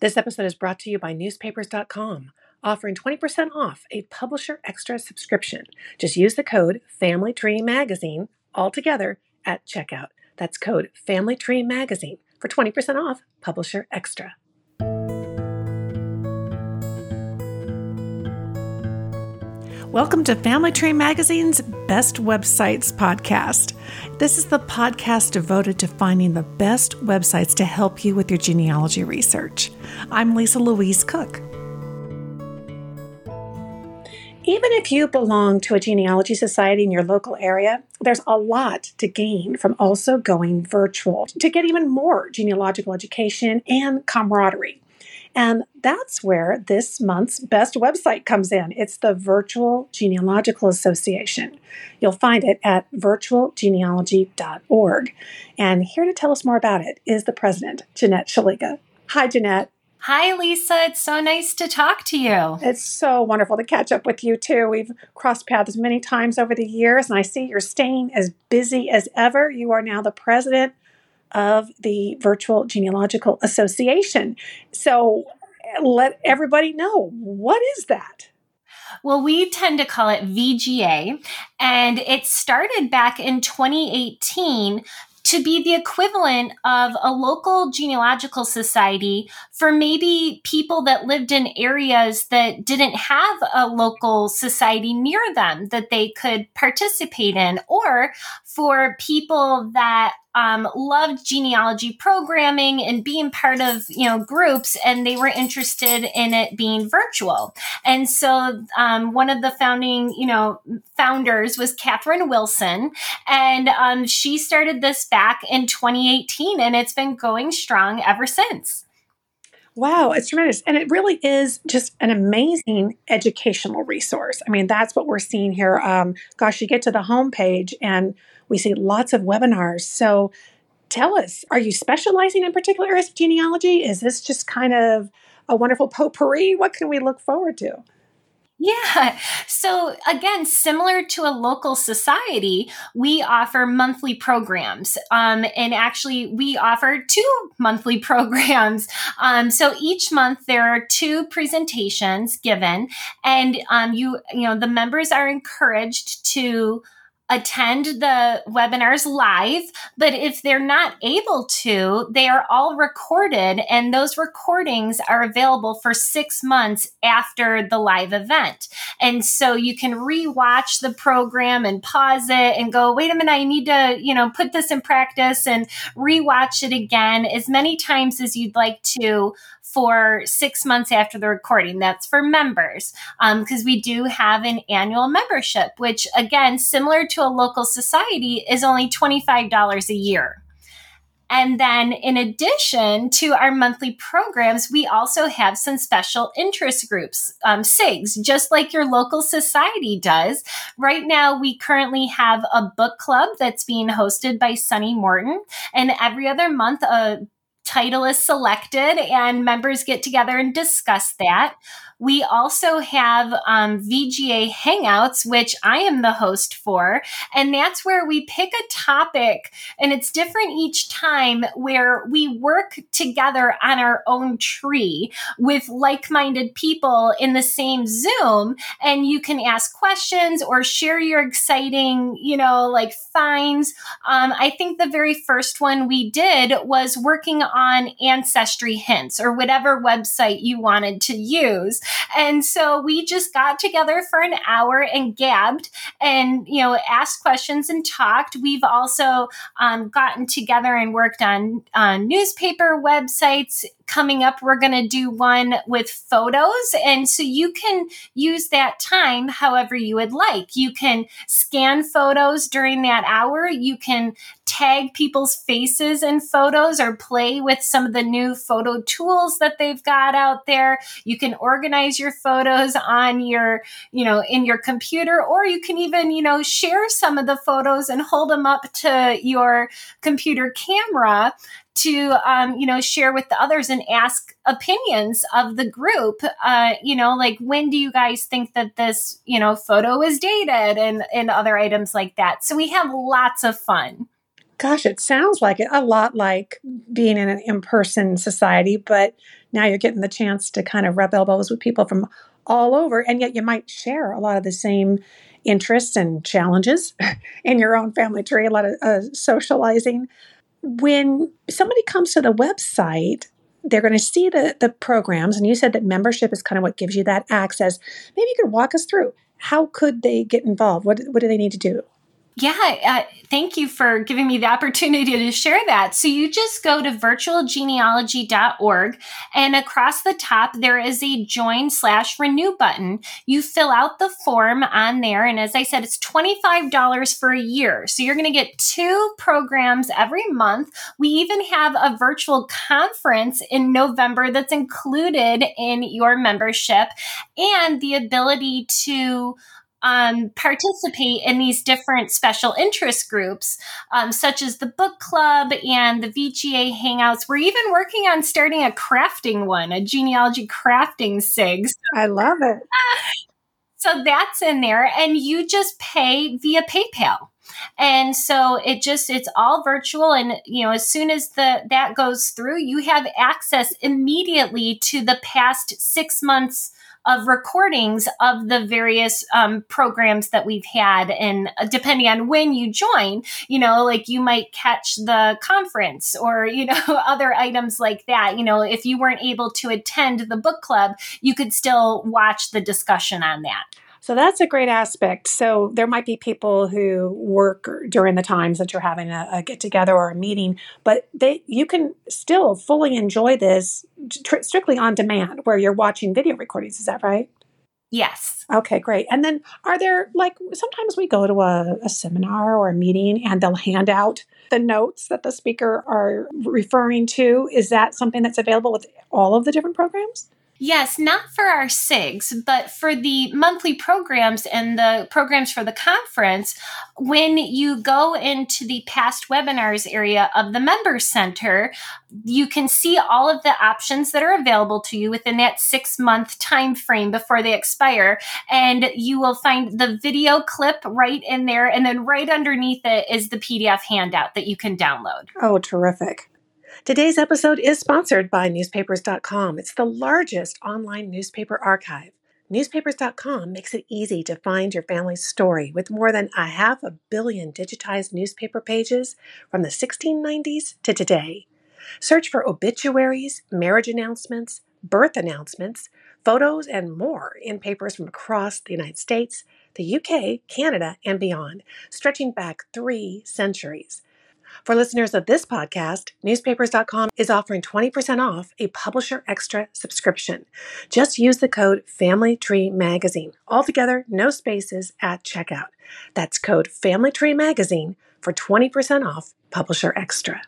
This episode is brought to you by newspapers.com, offering 20% off a Publisher Extra subscription. Just use the code Family Tree Magazine altogether at checkout. That's code Family Tree Magazine for 20% off Publisher Extra. Welcome to Family Tree Magazine's Best Websites podcast. This is the podcast devoted to finding the best websites to help you with your genealogy research. I'm Lisa Louise Cooke. Even if you belong to a genealogy society in your local area, there's a lot to gain from also going virtual to get even more genealogical education and camaraderie. And that's where this month's best website comes in. It's the Virtual Genealogical Association. You'll find it at virtualgenealogy.org. And here to tell us more about it is the president, Jeanette Sheliga. Hi, Jeanette. Hi, Lisa. It's so nice to talk to you. It's so wonderful to catch up with you, too. We've crossed paths many times over the years, and I see you're staying as busy as ever. You are now the president of the Virtual Genealogical Association. So let everybody know what is that? Well, we tend to call it VGA, and it started back in 2018 to be the equivalent of a local genealogical society for maybe people that lived in areas that didn't have a local society near them that they could participate in, or for people that um, loved genealogy programming and being part of you know groups and they were interested in it being virtual and so um, one of the founding you know founders was Katherine Willson and um, she started this back in 2018 and it's been going strong ever since Wow, it's tremendous. And it really is just an amazing educational resource. I mean, that's what we're seeing here. Um, gosh, you get to the homepage and we see lots of webinars. So tell us, are you specializing in particular areas of genealogy? Is this just kind of a wonderful potpourri? What can we look forward to? Yeah. So again, similar to a local society, we offer monthly programs. Um, and actually, we offer two monthly programs. Um, so each month there are two presentations given, and um, you you know the members are encouraged to attend the webinars live, but if they're not able to, they are all recorded and those recordings are available for six months after the live event. And so you can rewatch the program and pause it and go, wait a minute, I need to, you know, put this in practice and rewatch it again as many times as you'd like to for six months after the recording. That's for members because um, we do have an annual membership, which, again, similar to a local society, is only $25 a year. And then, in addition to our monthly programs, we also have some special interest groups, um, SIGs, just like your local society does. Right now, we currently have a book club that's being hosted by Sunny Morton. And every other month, a title is selected and members get together and discuss that. We also have um, VGA Hangouts, which I am the host for. And that's where we pick a topic, and it's different each time, where we work together on our own tree with like minded people in the same Zoom. And you can ask questions or share your exciting, you know, like finds. Um, I think the very first one we did was working on Ancestry Hints or whatever website you wanted to use. And so we just got together for an hour and gabbed and, you know, asked questions and talked. We've also um, gotten together and worked on uh, newspaper websites coming up, we're going to do one with photos. And so you can use that time however you would like. You can scan photos during that hour. You can tag people's faces in photos or play with some of the new photo tools that they've got out there. You can organize your photos on your, you know, in your computer, or you can even, you know, share some of the photos and hold them up to your computer camera to um, you know share with the others and ask opinions of the group. Uh, you know like when do you guys think that this you know photo is dated and and other items like that. So we have lots of fun Gosh, it sounds like it a lot like being in an in person society, but now you're getting the chance to kind of rub elbows with people from all over, and yet you might share a lot of the same interests and challenges in your own family tree, a lot of uh, socializing. When somebody comes to the website, they're going to see the, the programs, and you said that membership is kind of what gives you that access. Maybe you could walk us through how could they get involved? What, what do they need to do? Yeah, uh, thank you for giving me the opportunity to share that. So you just go to virtualgenealogy.org and across the top there is a join slash renew button. You fill out the form on there. And as I said, it's $25 for a year. So you're going to get two programs every month. We even have a virtual conference in November that's included in your membership and the ability to um, participate in these different special interest groups, um, such as the book club and the VGA hangouts. We're even working on starting a crafting one, a genealogy crafting SIGs. I love it. So that's in there, and you just pay via PayPal. And so it just it's all virtual and you know as soon as the that goes through you have access immediately to the past 6 months of recordings of the various um, programs that we've had. And uh, depending on when you join, you know, like you might catch the conference or, you know, other items like that. You know, if you weren't able to attend the book club, you could still watch the discussion on that. So that's a great aspect. So there might be people who work during the times that you're having a, a get together or a meeting, but they you can still fully enjoy this tr- strictly on demand, where you're watching video recordings. Is that right? Yes. Okay, great. And then are there like sometimes we go to a, a seminar or a meeting and they'll hand out the notes that the speaker are referring to. Is that something that's available with all of the different programs? Yes, not for our SIGs, but for the monthly programs and the programs for the conference, when you go into the past webinars area of the Member Center, you can see all of the options that are available to you within that six month time frame before they expire. And you will find the video clip right in there. And then right underneath it is the PDF handout that you can download. Oh, terrific. Today's episode is sponsored by newspapers.com. It's the largest online newspaper archive. Newspapers.com makes it easy to find your family's story with more than a half a billion digitized newspaper pages from the 1690s to today. Search for obituaries, marriage announcements, birth announcements, photos, and more in papers from across the United States, the UK, Canada, and beyond, stretching back three centuries. For listeners of this podcast, newspapers.com is offering 20% off a Publisher Extra subscription. Just use the code Family Tree Magazine. Altogether, no spaces at checkout. That's code Family Tree Magazine for 20% off Publisher Extra.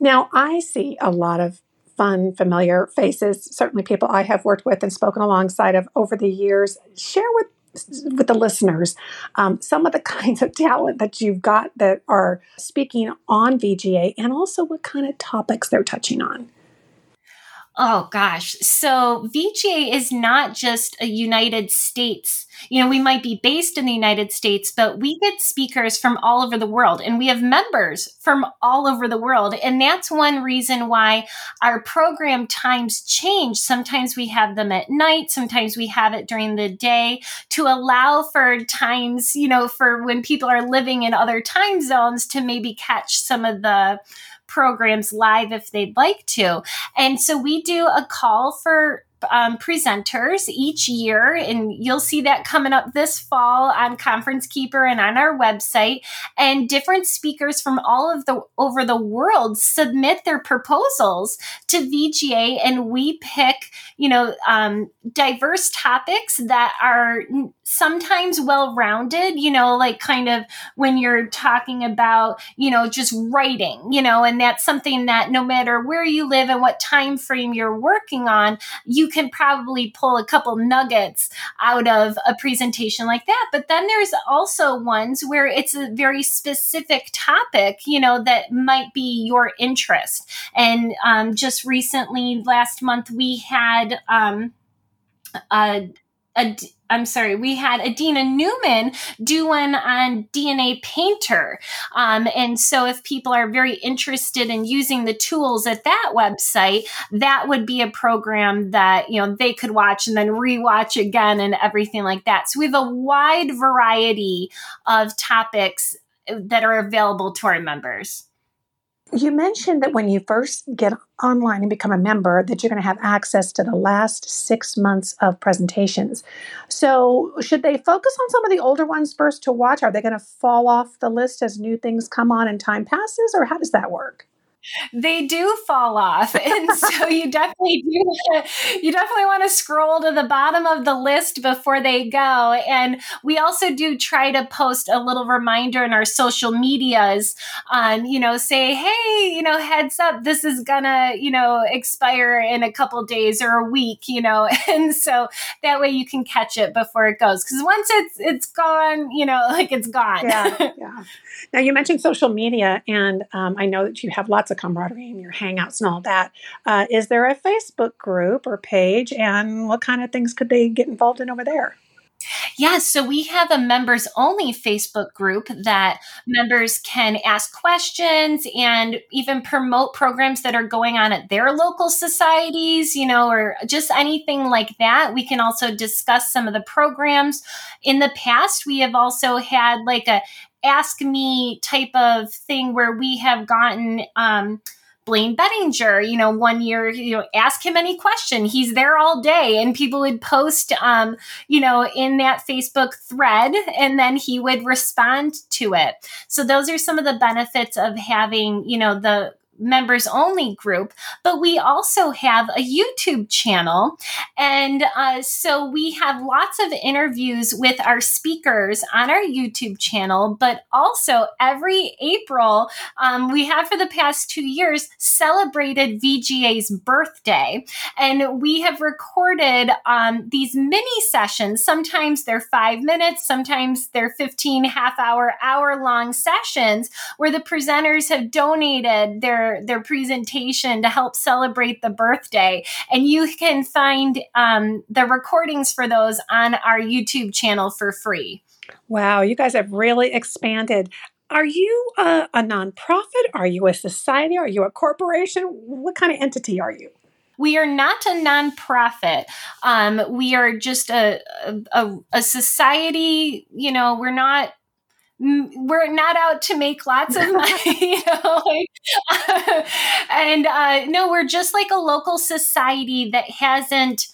Now, I see a lot of fun, familiar faces, certainly people I have worked with and spoken alongside of over the years. Share with with the listeners um, some of the kinds of talent that you've got that are speaking on VGA and also what kind of topics they're touching on. Oh gosh. So VGA is not just a United States. You know, we might be based in the United States, but we get speakers from all over the world and we have members from all over the world. And that's one reason why our program times change. Sometimes we have them at night, sometimes we have it during the day to allow for times, you know, for when people are living in other time zones to maybe catch some of the programs live if they'd like to. And so we do a call for um, presenters each year, and you'll see that coming up this fall on Conference Keeper and on our website. And different speakers from all of the over the world submit their proposals to VGA, and we pick, you know, um, diverse topics that are sometimes well rounded. You know, like kind of when you're talking about, you know, just writing, you know, and that's something that no matter where you live and what time frame you're working on, you can probably pull a couple nuggets out of a presentation like that. But then there's also ones where it's a very specific topic, you know, that might be your interest. And um, just recently, last month, we had um, a a I'm sorry, we had Adina Newman do one on DNA Painter. Um, and so, if people are very interested in using the tools at that website, that would be a program that you know they could watch and then rewatch again and everything like that. So we have a wide variety of topics that are available to our members. You mentioned that when you first get online and become a member, that you're going to have access to the last six months of presentations. So, should they focus on some of the older ones first to watch? Are they going to fall off the list as new things come on and time passes, or how does that work? They do fall off. And so you definitely do you definitely want to scroll to the bottom of the list before they go. And we also do try to post a little reminder in our social medias um, you know say hey you know heads up this is gonna you know expire in a couple days or a week you know? And so that way you can catch it before it goes. Because once it's it's gone you know like it's gone. Yeah yeah. Now you mentioned social media and um, i know that you have lots of camaraderie and your hangouts and all that. Uh, is there a Facebook group or page, and what kind of things could they get involved in over there? Yeah, so we have a members only Facebook group that members can ask questions and even promote programs that are going on at their local societies, you know, or just anything like that. We can also discuss some of the programs. In the past, we have also had like a ask me type of thing where we have gotten um, Blaine Bettinger, you know, one year, you know, ask him any question. He's there all day, and people would post, um, you know, in that Facebook thread, and then he would respond to it. So those are some of the benefits of having, you know, the members only group, but we also have a YouTube channel. And uh, so we have lots of interviews with our speakers on our YouTube channel, but also every April, um, we have for the past two years celebrated VGA's birthday. And we have recorded um, these mini sessions. Sometimes they're five minutes, sometimes they're 15 half hour, hour long sessions where the presenters have donated their their presentation to help celebrate the birthday. And you can find um, the recordings for those on our YouTube channel for free. Wow, you guys have really expanded. Are you a, a nonprofit? Are you a society? Are you a corporation? What kind of entity are you? We are not a nonprofit. Um, we are just a, a, a society. You know, we're not we're not out to make lots of money, you know. Like, and uh, no, we're just like a local society that hasn't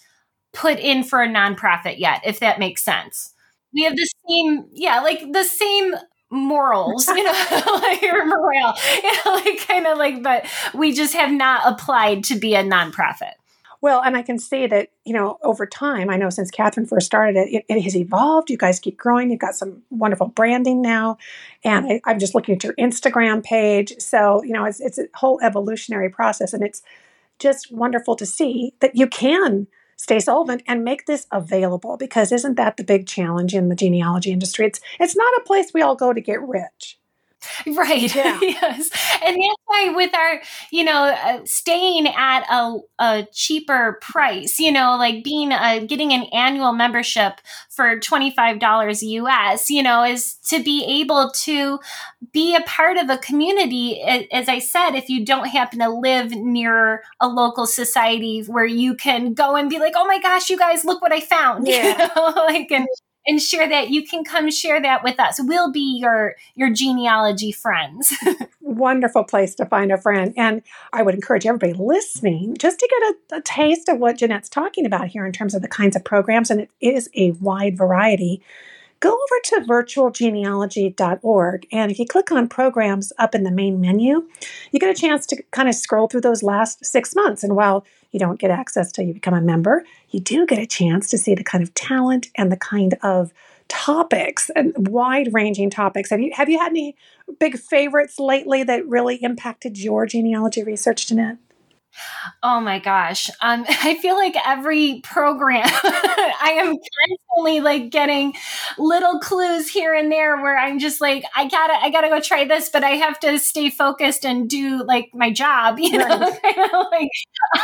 put in for a nonprofit yet, if that makes sense. We have the same, yeah, like the same morals, you know, like or morale, you know, like kind of like, but we just have not applied to be a nonprofit. Well, and I can see that, you know, over time, I know since Katherine first started it, it, it has evolved. You guys keep growing. You've got some wonderful branding now. And I, am just looking at your Instagram page. So, you know, it's, it's a whole evolutionary process. And it's just wonderful to see that you can stay solvent and make this available because isn't that the big challenge in the genealogy industry? It's, it's not a place we all go to get rich. Right. Yeah. yes. And that's why with our, you know, uh, staying at a, a cheaper price, you know, like being a, getting an annual membership for $25 US, you know, is to be able to be a part of a community. As I said, if you don't happen to live near a local society where you can go and be like, oh my gosh, you guys, look what I found. Yeah. You know? like, and and share that. You can come share that with us. We'll be your your genealogy friends. Wonderful place to find a friend. And i would encourage everybody listening just to get a, a, taste of what jeanette's talking about here in terms of the kinds of programs. And it is a wide variety go over to virtualgenealogy.org and if you click on programs up in the main menu you get a chance to kind of scroll through those last six months and while you don't get access till you become a member. You do get a chance to see the kind of talent and the kind of topics and wide ranging topics. Have you have you had any big favorites lately that really impacted your genealogy research, Jeanette? Oh my gosh. Um, I feel like every program I am constantly like getting little clues here and there where I'm just like, I gotta, I gotta go try this, but I have to stay focused and do like my job, you know, right. like,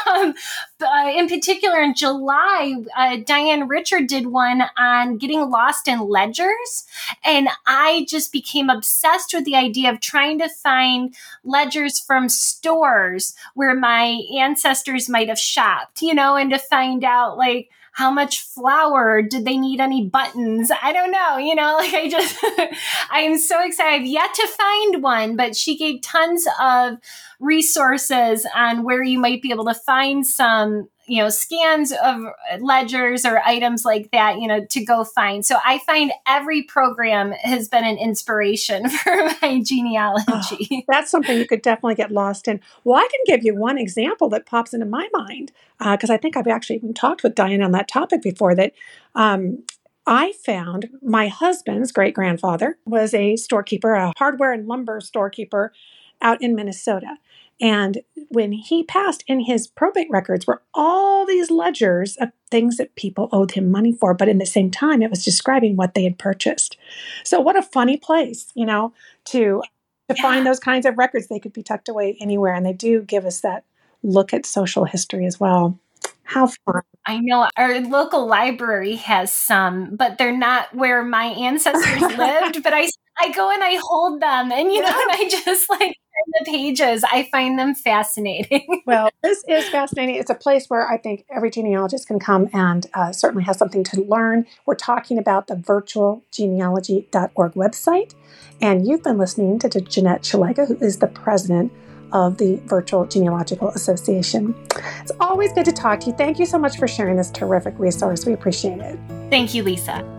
um, uh, in particular in July, uh, Diane Richard did one on getting lost in ledgers. And I just became obsessed with the idea of trying to find ledgers from stores where my ancestors might have shopped, you know, and to find out like, how much flour did they need any buttons? I don't know you know like i just i am so excited. I've yet to find one but she gave tons of resources on where you might be able to find some you know scans of ledgers or items like that you know to go find. So i find every program has been an inspiration for my genealogy. Oh, that's something you could definitely get lost in. Well i can give you one example that pops into my mind because uh, i think i've actually even talked with diane on that topic before that um, I found my husband's great grandfather was a storekeeper, a hardware and lumber storekeeper out in Minnesota. And when he passed in his probate records were all these ledgers of things that people owed him money for, but in the same time, it was describing what they had purchased. So what a funny place, you know, to to yeah. find those kinds of records. They could be tucked away anywhere, and they do give us that look at social history as well. How fun. I know our local library has some, but they're not where my ancestors lived. But I I go and I hold them and you know, and I just like turn the pages. I find them fascinating. well, this is fascinating. It's a place where I think every genealogist can come and uh, certainly has something to learn. We're talking about the virtualgenealogy.org website. And you've been listening to Jeanette Sheliga, who is the president of the Virtual Genealogical Association. It's always good to talk to you. Thank you so much for sharing this terrific resource. We appreciate it. Thank you, Lisa.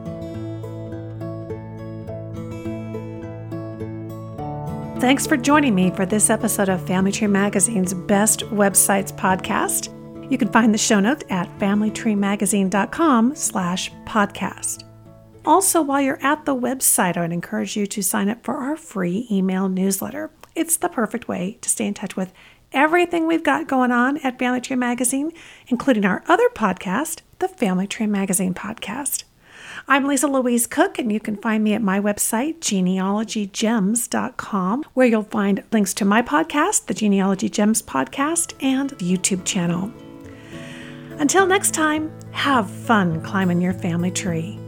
Thanks for joining me for this episode of Family Tree Magazine's Best Websites podcast. You can find the show notes at familytreemagazine.com slash podcast. Also, while you're at the website, I would encourage you to sign up for our free email newsletter. It's the perfect way to stay in touch with everything we've got going on at Family Tree Magazine, including our other podcast, the Family Tree Magazine Podcast. I'm Lisa Louise Cooke, and you can find me at my website, genealogygems.com, where you'll find links to my podcast, the Genealogy Gems podcast, and the YouTube channel. Until next time, have fun climbing your family tree.